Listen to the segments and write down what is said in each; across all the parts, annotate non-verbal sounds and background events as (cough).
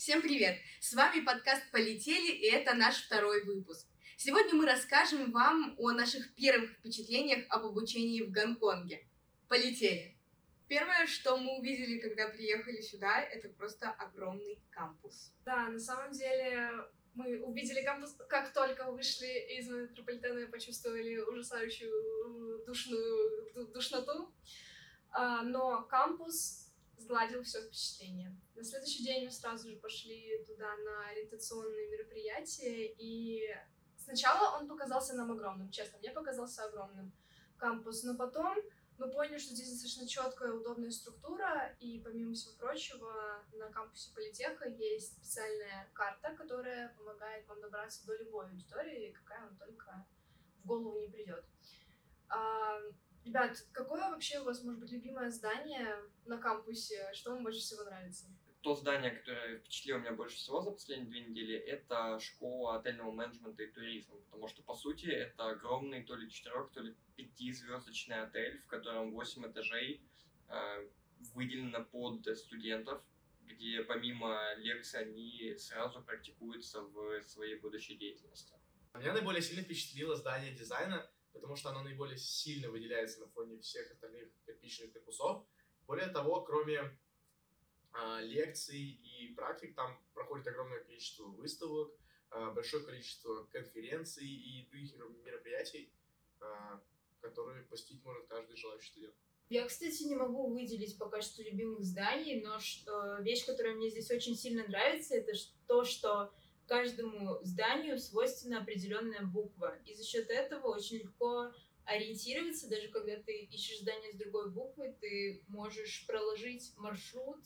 Всем привет! С вами подкаст «Полетели» и это наш второй выпуск. Сегодня мы расскажем вам о наших первых впечатлениях об обучении в Гонконге. Полетели! Первое, что мы увидели, когда приехали сюда, это просто огромный кампус. Да, на самом деле мы увидели кампус, как только вышли из метрополитена и почувствовали ужасающую душную душноту. А, но кампус сгладил все впечатление. На следующий день мы сразу же пошли туда на ориентационные мероприятия, и сначала он показался нам огромным, честно, мне показался огромным кампус, но потом мы поняли, что здесь достаточно четкая, удобная структура, и помимо всего прочего, на кампусе Политеха есть специальная карта, которая помогает вам добраться до любой аудитории, какая вам только в голову не придет. Ребят, какое вообще у вас может быть любимое здание на кампусе? Что вам больше всего нравится? то здание, которое впечатлило меня больше всего за последние две недели, это школа отельного менеджмента и туризма, потому что, по сути, это огромный то ли четырех, то ли пятизвездочный отель, в котором восемь этажей э, выделено под студентов, где помимо лекций они сразу практикуются в своей будущей деятельности. Меня наиболее сильно впечатлило здание дизайна, потому что оно наиболее сильно выделяется на фоне всех остальных кирпичных корпусов. Более того, кроме а, лекций и практик. Там проходит огромное количество выставок, а, большое количество конференций и других мероприятий, а, которые посетить может каждый желающий студент. Я, кстати, не могу выделить пока что любимых зданий, но что, вещь, которая мне здесь очень сильно нравится, это то, что каждому зданию свойственна определенная буква. И за счет этого очень легко ориентироваться, даже когда ты ищешь здание с другой буквой, ты можешь проложить маршрут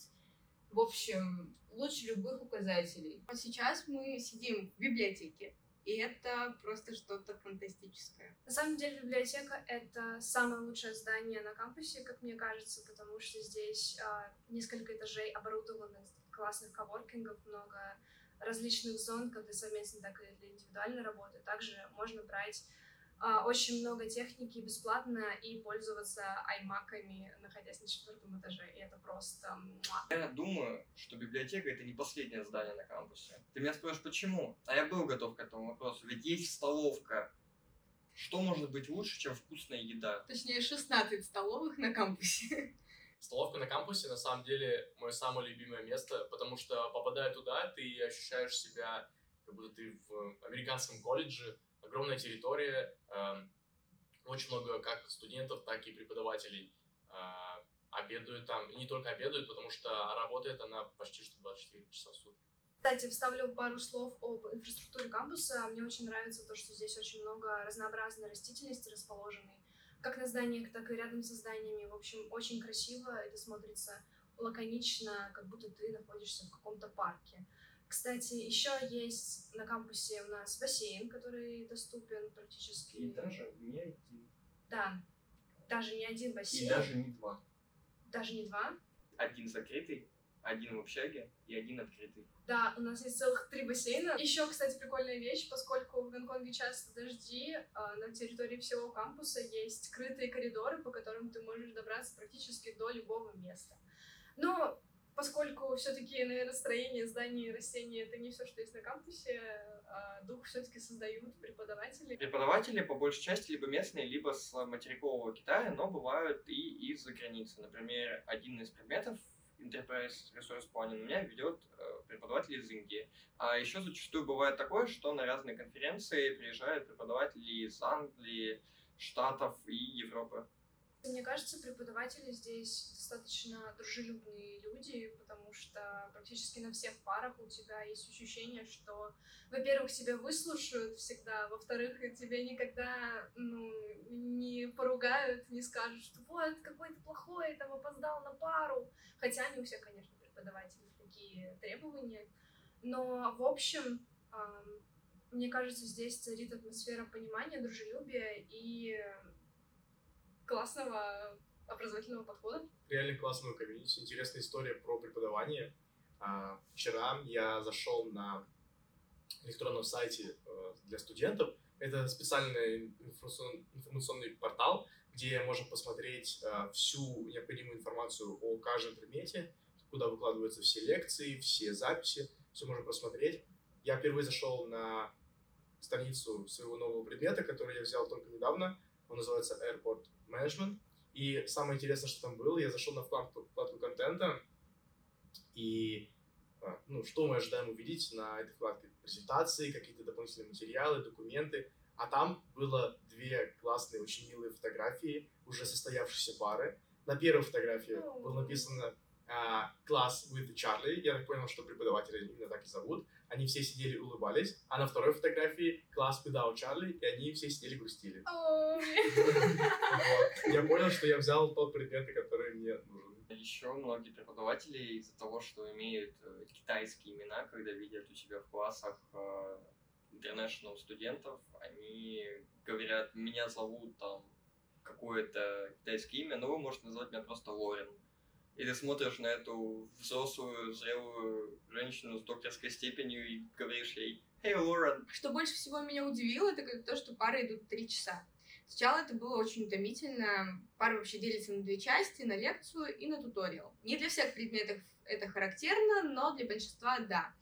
в общем, лучше любых указателей. Вот сейчас мы сидим в библиотеке, и это просто что-то фантастическое. На самом деле библиотека — это самое лучшее здание на кампусе, как мне кажется, потому что здесь э, несколько этажей оборудованы классных коворкингов, много различных зон, как для совместной, так и для индивидуальной работы. Также можно брать а, очень много техники бесплатно и пользоваться аймаками, находясь на четвертом этаже. И это просто... Я думаю, что библиотека — это не последнее здание на кампусе. Ты меня спросишь, почему? А я был готов к этому вопросу. Ведь есть столовка. Что может быть лучше, чем вкусная еда? Точнее, 16 столовых на кампусе. (laughs) Столовка на кампусе на самом деле мое самое любимое место, потому что попадая туда, ты ощущаешь себя, как будто ты в американском колледже, огромная территория, эм, очень много как студентов, так и преподавателей э, обедают там. И не только обедают, потому что работает она почти что 24 часа в сутки. Кстати, вставлю пару слов об инфраструктуре кампуса. Мне очень нравится то, что здесь очень много разнообразной растительности расположенной, как на зданиях, так и рядом со зданиями. В общем, очень красиво, это смотрится лаконично, как будто ты находишься в каком-то парке. Кстати, еще есть на кампусе у нас бассейн, который доступен практически. И даже не один. Да, даже не один бассейн. И даже не два. Даже не два? Один закрытый, один в общаге и один открытый. Да, у нас есть целых три бассейна. Еще, кстати, прикольная вещь, поскольку в Гонконге часто дожди, а, на территории всего кампуса есть скрытые коридоры, по которым ты можешь добраться практически до любого места. Но поскольку все-таки, наверное, строение зданий и растения это не все, что есть на кампусе, а дух все-таки создают преподаватели. Преподаватели по большей части либо местные, либо с материкового Китая, но бывают и из-за границы. Например, один из предметов Enterprise Resource Planning у меня ведет э, преподаватель из Индии. А еще зачастую бывает такое, что на разные конференции приезжают преподаватели из Англии, Штатов и Европы. Мне кажется, преподаватели здесь достаточно дружелюбные люди, потому что практически на всех парах у тебя есть ощущение, что, во-первых, тебя выслушают всегда, во-вторых, тебя никогда ну, не поругают, не скажут, что вот, какой ты плохой, там опоздал на пару. Хотя не у всех, конечно, преподавателей такие требования. Но, в общем, мне кажется, здесь царит атмосфера понимания, дружелюбия и классного образовательного подхода. Реально классного комьюнити, интересная история про преподавание. А, вчера я зашел на электронном сайте э, для студентов. Это специальный информационный портал, где можно посмотреть э, всю необходимую информацию о каждом предмете, куда выкладываются все лекции, все записи, все можно просмотреть. Я впервые зашел на страницу своего нового предмета, который я взял только недавно. Он называется Airport Management. И самое интересное, что там было, я зашел на вкладку, вкладку контента, и а, ну, что мы ожидаем увидеть на этой вкладке? Презентации, какие-то дополнительные материалы, документы. А там было две классные, очень милые фотографии уже состоявшейся пары. На первой фотографии было написано uh, класс with Charlie. Я так понял, что преподавателя именно так и зовут. Они все сидели улыбались. А на второй фотографии класс without Charlie, и они все сидели грустили. (laughs) Я понял, что я взял тот предмет, который мне нужен. Еще многие преподаватели из-за того, что имеют э, китайские имена, когда видят у себя в классах э, international студентов, они говорят, меня зовут там какое-то китайское имя, но вы можете назвать меня просто Лорен. И ты смотришь на эту взрослую, зрелую женщину с докторской степенью и говоришь ей «Hey, Лорен!» Что больше всего меня удивило, это то, что пары идут три часа. Сначала это было очень утомительно. Пара вообще делится на две части, на лекцию и на туториал. Не для всех предметов это характерно, но для большинства да.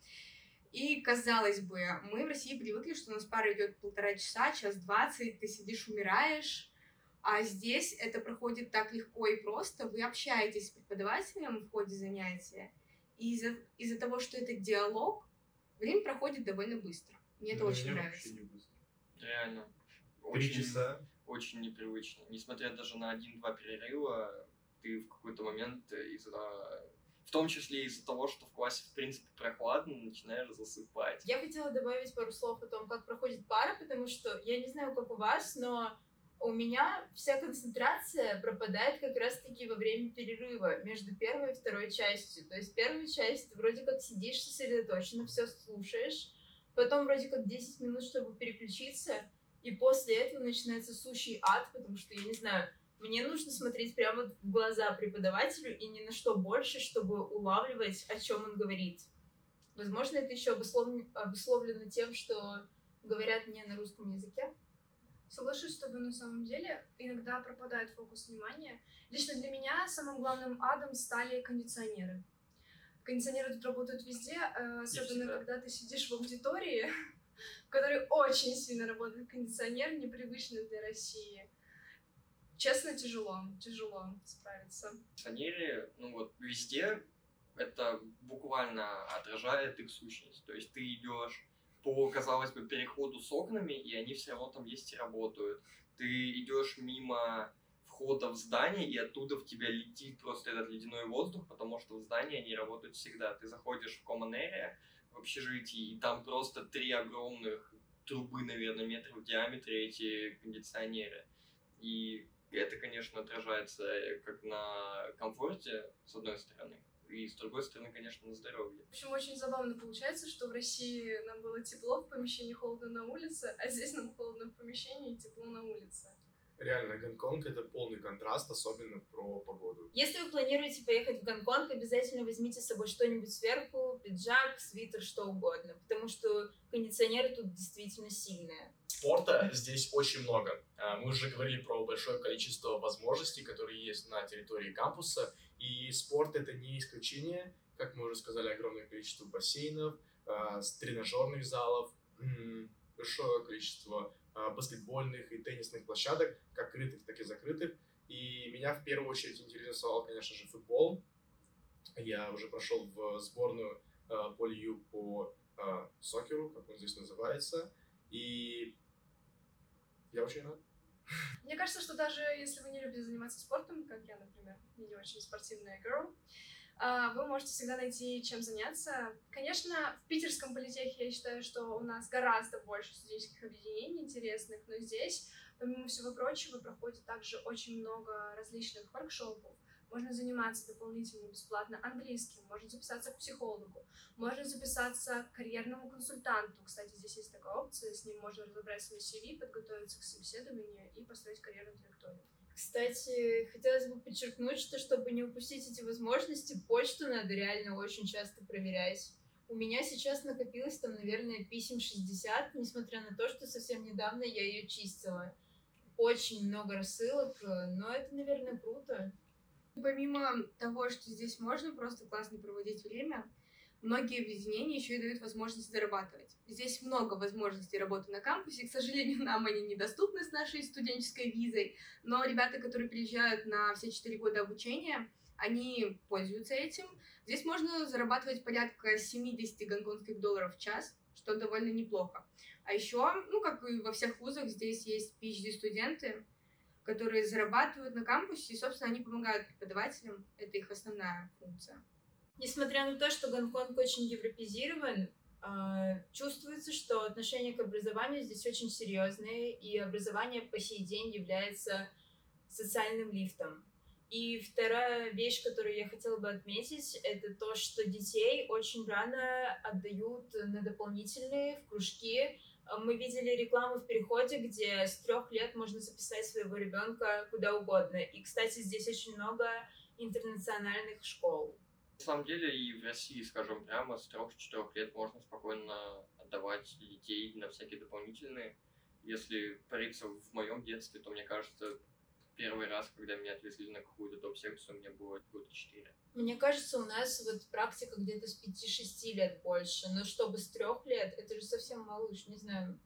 И, казалось бы, мы в России привыкли, что у нас пара идет полтора часа, час двадцать, ты сидишь, умираешь, а здесь это проходит так легко и просто. Вы общаетесь с преподавателем в ходе занятия, и из-за из того, что это диалог, время проходит довольно быстро. Мне это Ну, очень мне нравится. не быстро. Реально. Три Очень- часа. очень непривычно. Несмотря даже на один-два перерыва, ты в какой-то момент из-за... В том числе из-за того, что в классе, в принципе, прохладно, начинаешь засыпать. Я хотела добавить пару слов о том, как проходит пара, потому что я не знаю, как у вас, но у меня вся концентрация пропадает как раз-таки во время перерыва между первой и второй частью. То есть первая часть ты вроде как сидишь сосредоточенно, все слушаешь, потом вроде как 10 минут, чтобы переключиться, и после этого начинается сущий ад, потому что, я не знаю, мне нужно смотреть прямо в глаза преподавателю и ни на что больше, чтобы улавливать, о чем он говорит. Возможно, это еще обусловлено, обусловлено тем, что говорят не на русском языке. Соглашусь с тобой на самом деле. Иногда пропадает фокус внимания. Лично для меня самым главным адом стали кондиционеры. Кондиционеры тут работают везде, э, особенно когда ты сидишь в аудитории, (laughs) в которой очень сильно работает кондиционер, непривычно для России. Честно, тяжело, тяжело справиться. кондиционере, ну вот везде это буквально отражает их сущность. То есть ты идешь по, казалось бы, переходу с окнами, и они все равно там есть и работают. Ты идешь мимо входа в здание, и оттуда в тебя летит просто этот ледяной воздух, потому что в здании они работают всегда. Ты заходишь в common area, в общежитии, и там просто три огромных трубы, наверное, метров в диаметре эти кондиционеры. И это, конечно, отражается э, как на комфорте, с одной стороны, и с другой стороны, конечно, на здоровье. В общем, очень забавно получается, что в России нам было тепло в помещении, холодно на улице, а здесь нам холодно в помещении и тепло на улице. Реально, Гонконг это полный контраст, особенно про погоду. Если вы планируете поехать в Гонконг, обязательно возьмите с собой что-нибудь сверху, пиджак, свитер, что угодно, потому что кондиционеры тут действительно сильные. Спорта здесь очень много. А, Мы уже говорили про большое количество возможностей, которые есть на территории кампуса, и спорт это не исключение. Как мы уже сказали, огромное количество бассейнов, а, тренажерных залов, большое количество а, баскетбольных и теннисных площадок, как крытых, так и закрытых. И меня в первую очередь интересовал, конечно же, футбол. Я уже прошел в сборную Полью по а, сокеру, как он здесь называется. И я очень рад. Мне кажется, что даже если вы не любите заниматься спортом, как я, например, не очень спортивная girl, а, вы можете всегда найти чем заняться. Конечно, в питерском политехе я считаю, что у нас гораздо больше студенческих объединений интересных, но здесь, помимо всего прочего, проходит также очень много различных воркшопов. Можно заниматься дополнительно бесплатно английским, можно записаться к психологу, можно записаться к карьерному консультанту. Кстати, здесь есть такая опция, с ним можно разобрать свой CV, подготовиться к собеседованию и построить карьерную траекторию. Кстати, хотелось бы подчеркнуть, что чтобы не упустить эти возможности, почту надо реально очень часто проверять. У меня сейчас накопилось там, наверное, писем 60, несмотря на то, что совсем недавно я ее чистила. Очень много рассылок, э, но это, наверное, круто. Помимо того, что здесь можно просто классно проводить время, Многие объединения еще и дают возможность зарабатывать. Здесь много возможностей работы на кампусе. К сожалению, нам они недоступны с нашей студенческой визой, но ребята, которые приезжают на все четыре года обучения, они пользуются этим. Здесь можно зарабатывать порядка 70 гонконгских долларов в час, что довольно неплохо. А еще, ну, как и во всех вузах, здесь есть PhD-студенты, которые зарабатывают на кампусе, и, собственно, они помогают преподавателям. Это их основная функция. Несмотря на то, что Гонконг очень европезирован, а, чувствуется, что отношение к образованию здесь очень серьезное, и образование по сей день является социальным лифтом. И вторая вещь, которую я хотела бы отметить, это то, что детей очень рано отдают на дополнительные в кружки. Мы видели рекламу в переходе, где с трех лет можно записать своего ребенка куда угодно. И, кстати, здесь очень много интернациональных школ. На самом деле и в России, скажем прямо, с 3-4 лет можно спокойно отдавать детей на всякие дополнительные. Если париться в моем детстве, то мне кажется, первый раз, когда меня отвезли на какую-то топ-секцию, мне было года 4. Мне кажется, у нас вот практика где-то с 5-6 лет больше, но чтобы с трех лет, это же совсем малыш, не знаю.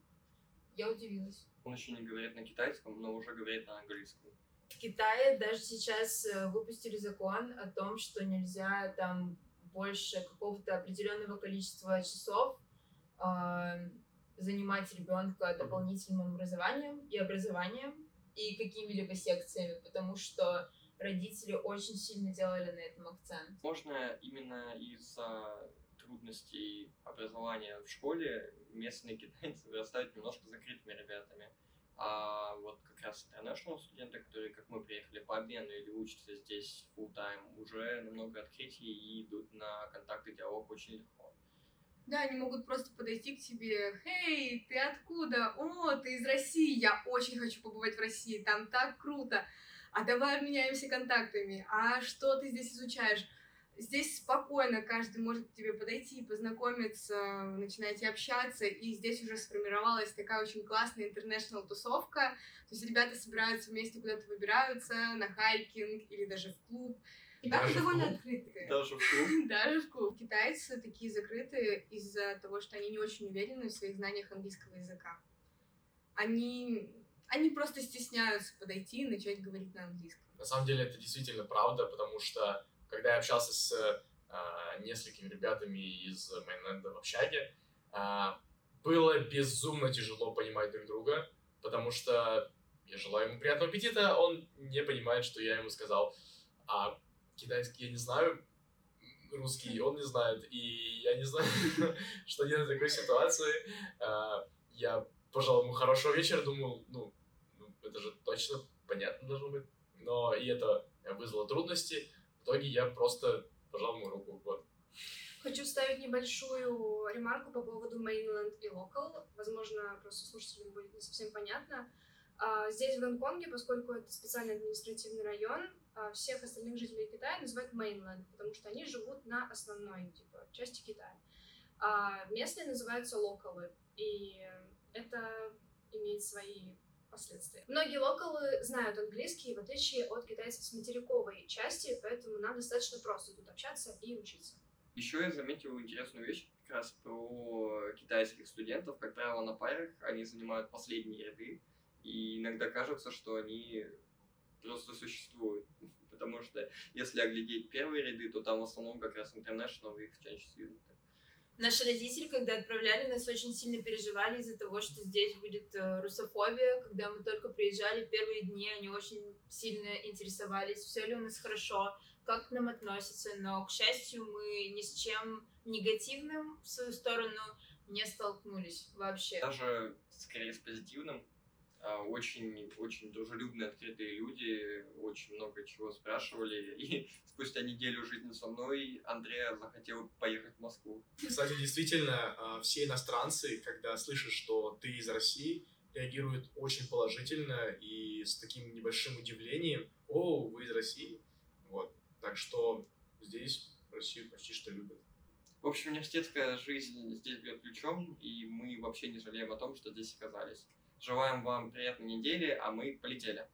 Я удивилась. Он еще не говорит на китайском, но уже говорит на английском. В Китае даже сейчас э, выпустили закон о том, что нельзя там больше какого-то определенного количества часов э, занимать ребенка дополнительным образованием и образованием и какими-либо секциями, потому что родители очень сильно делали на этом акцент. Можно именно из-за трудностей образования в школе местные китайцы вырастают немножко закрытыми ребятами. А вот как раз international студенты, которые, как мы, приехали по обмену или учатся здесь full time, уже намного открытие и идут на контакт и диалог очень легко. Да, они могут просто подойти к тебе. Хей, ты откуда? О, ты из России. Я очень хочу побывать в России. Там так круто. А давай обменяемся контактами. А что ты здесь изучаешь? Здесь спокойно каждый может к тебе подойти, познакомиться, начинаете общаться, и здесь уже сформировалась такая очень классная интернешнл тусовка. То есть ребята собираются вместе куда-то выбираются, на хайкинг или даже в клуб. Ребята довольно клуб? открытые. Даже в клуб. (laughs) Даже в клуб. Китайцы такие закрытые из-за того, что они не очень уверены в своих знаниях английского языка. Они, они просто стесняются подойти и начать говорить на английском. На самом деле это действительно правда, потому что когда я общался с э, несколькими ребятами из Майнленда в общаге, э, было безумно тяжело понимать друг друга, потому что я желаю ему приятного аппетита, он не понимает, что я ему сказал. А китайский я не знаю, русский он не знает, и я не знаю, (laughs) что делать в такой ситуации. Э, я пожелал ему хорошего вечера, думал, ну, ну, это же точно понятно должно быть. Но и это вызвало трудности. В итоге я просто пожал ему руку. Вот. Хочу вставить небольшую ремарку по поводу mainland и local. Возможно, просто слушателям будет не совсем понятно. А, Здесь, в Гонконге, поскольку это специальный административный район, а, всех остальных жителей Китая называют mainland, потому что они живут на основной типа, части Китая. А местные называются локалы, и это имеет свои последствия. Многие локалы знают английский, в отличие от китайцев с материковой части, поэтому нам достаточно просто тут общаться и учиться. Еще я заметил интересную вещь как раз про китайских студентов. Как правило, на парах они занимают последние ряды, и иногда кажется, что они просто существуют. (laughs) Потому что если оглядеть первые ряды, то там в основном как раз international их чаще свидят. Наши родители, когда отправляли нас, очень сильно переживали из-за того, что здесь будет э, русофобия. Когда мы только приезжали первые дни, они очень сильно интересовались, все ли у нас хорошо, как к нам относятся. Но, к счастью, мы ни с чем негативным в свою сторону не столкнулись вообще. Даже скорее с позитивным. А, Очень, очень дружелюбные, открытые люди, очень много чего спрашивали. И (laughs) спустя неделю жизни со мной Андрея захотел поехать в Москву. Кстати, действительно, а, все иностранцы, когда слышат, что ты из России, реагируют очень положительно и с таким небольшим удивлением. О, вы из России? Вот. Так что здесь Россию почти что любят. В общем, университетская жизнь здесь бьет ключом, и мы вообще не жалеем о том, что здесь оказались. Желаем вам приятной недели, а мы полетели.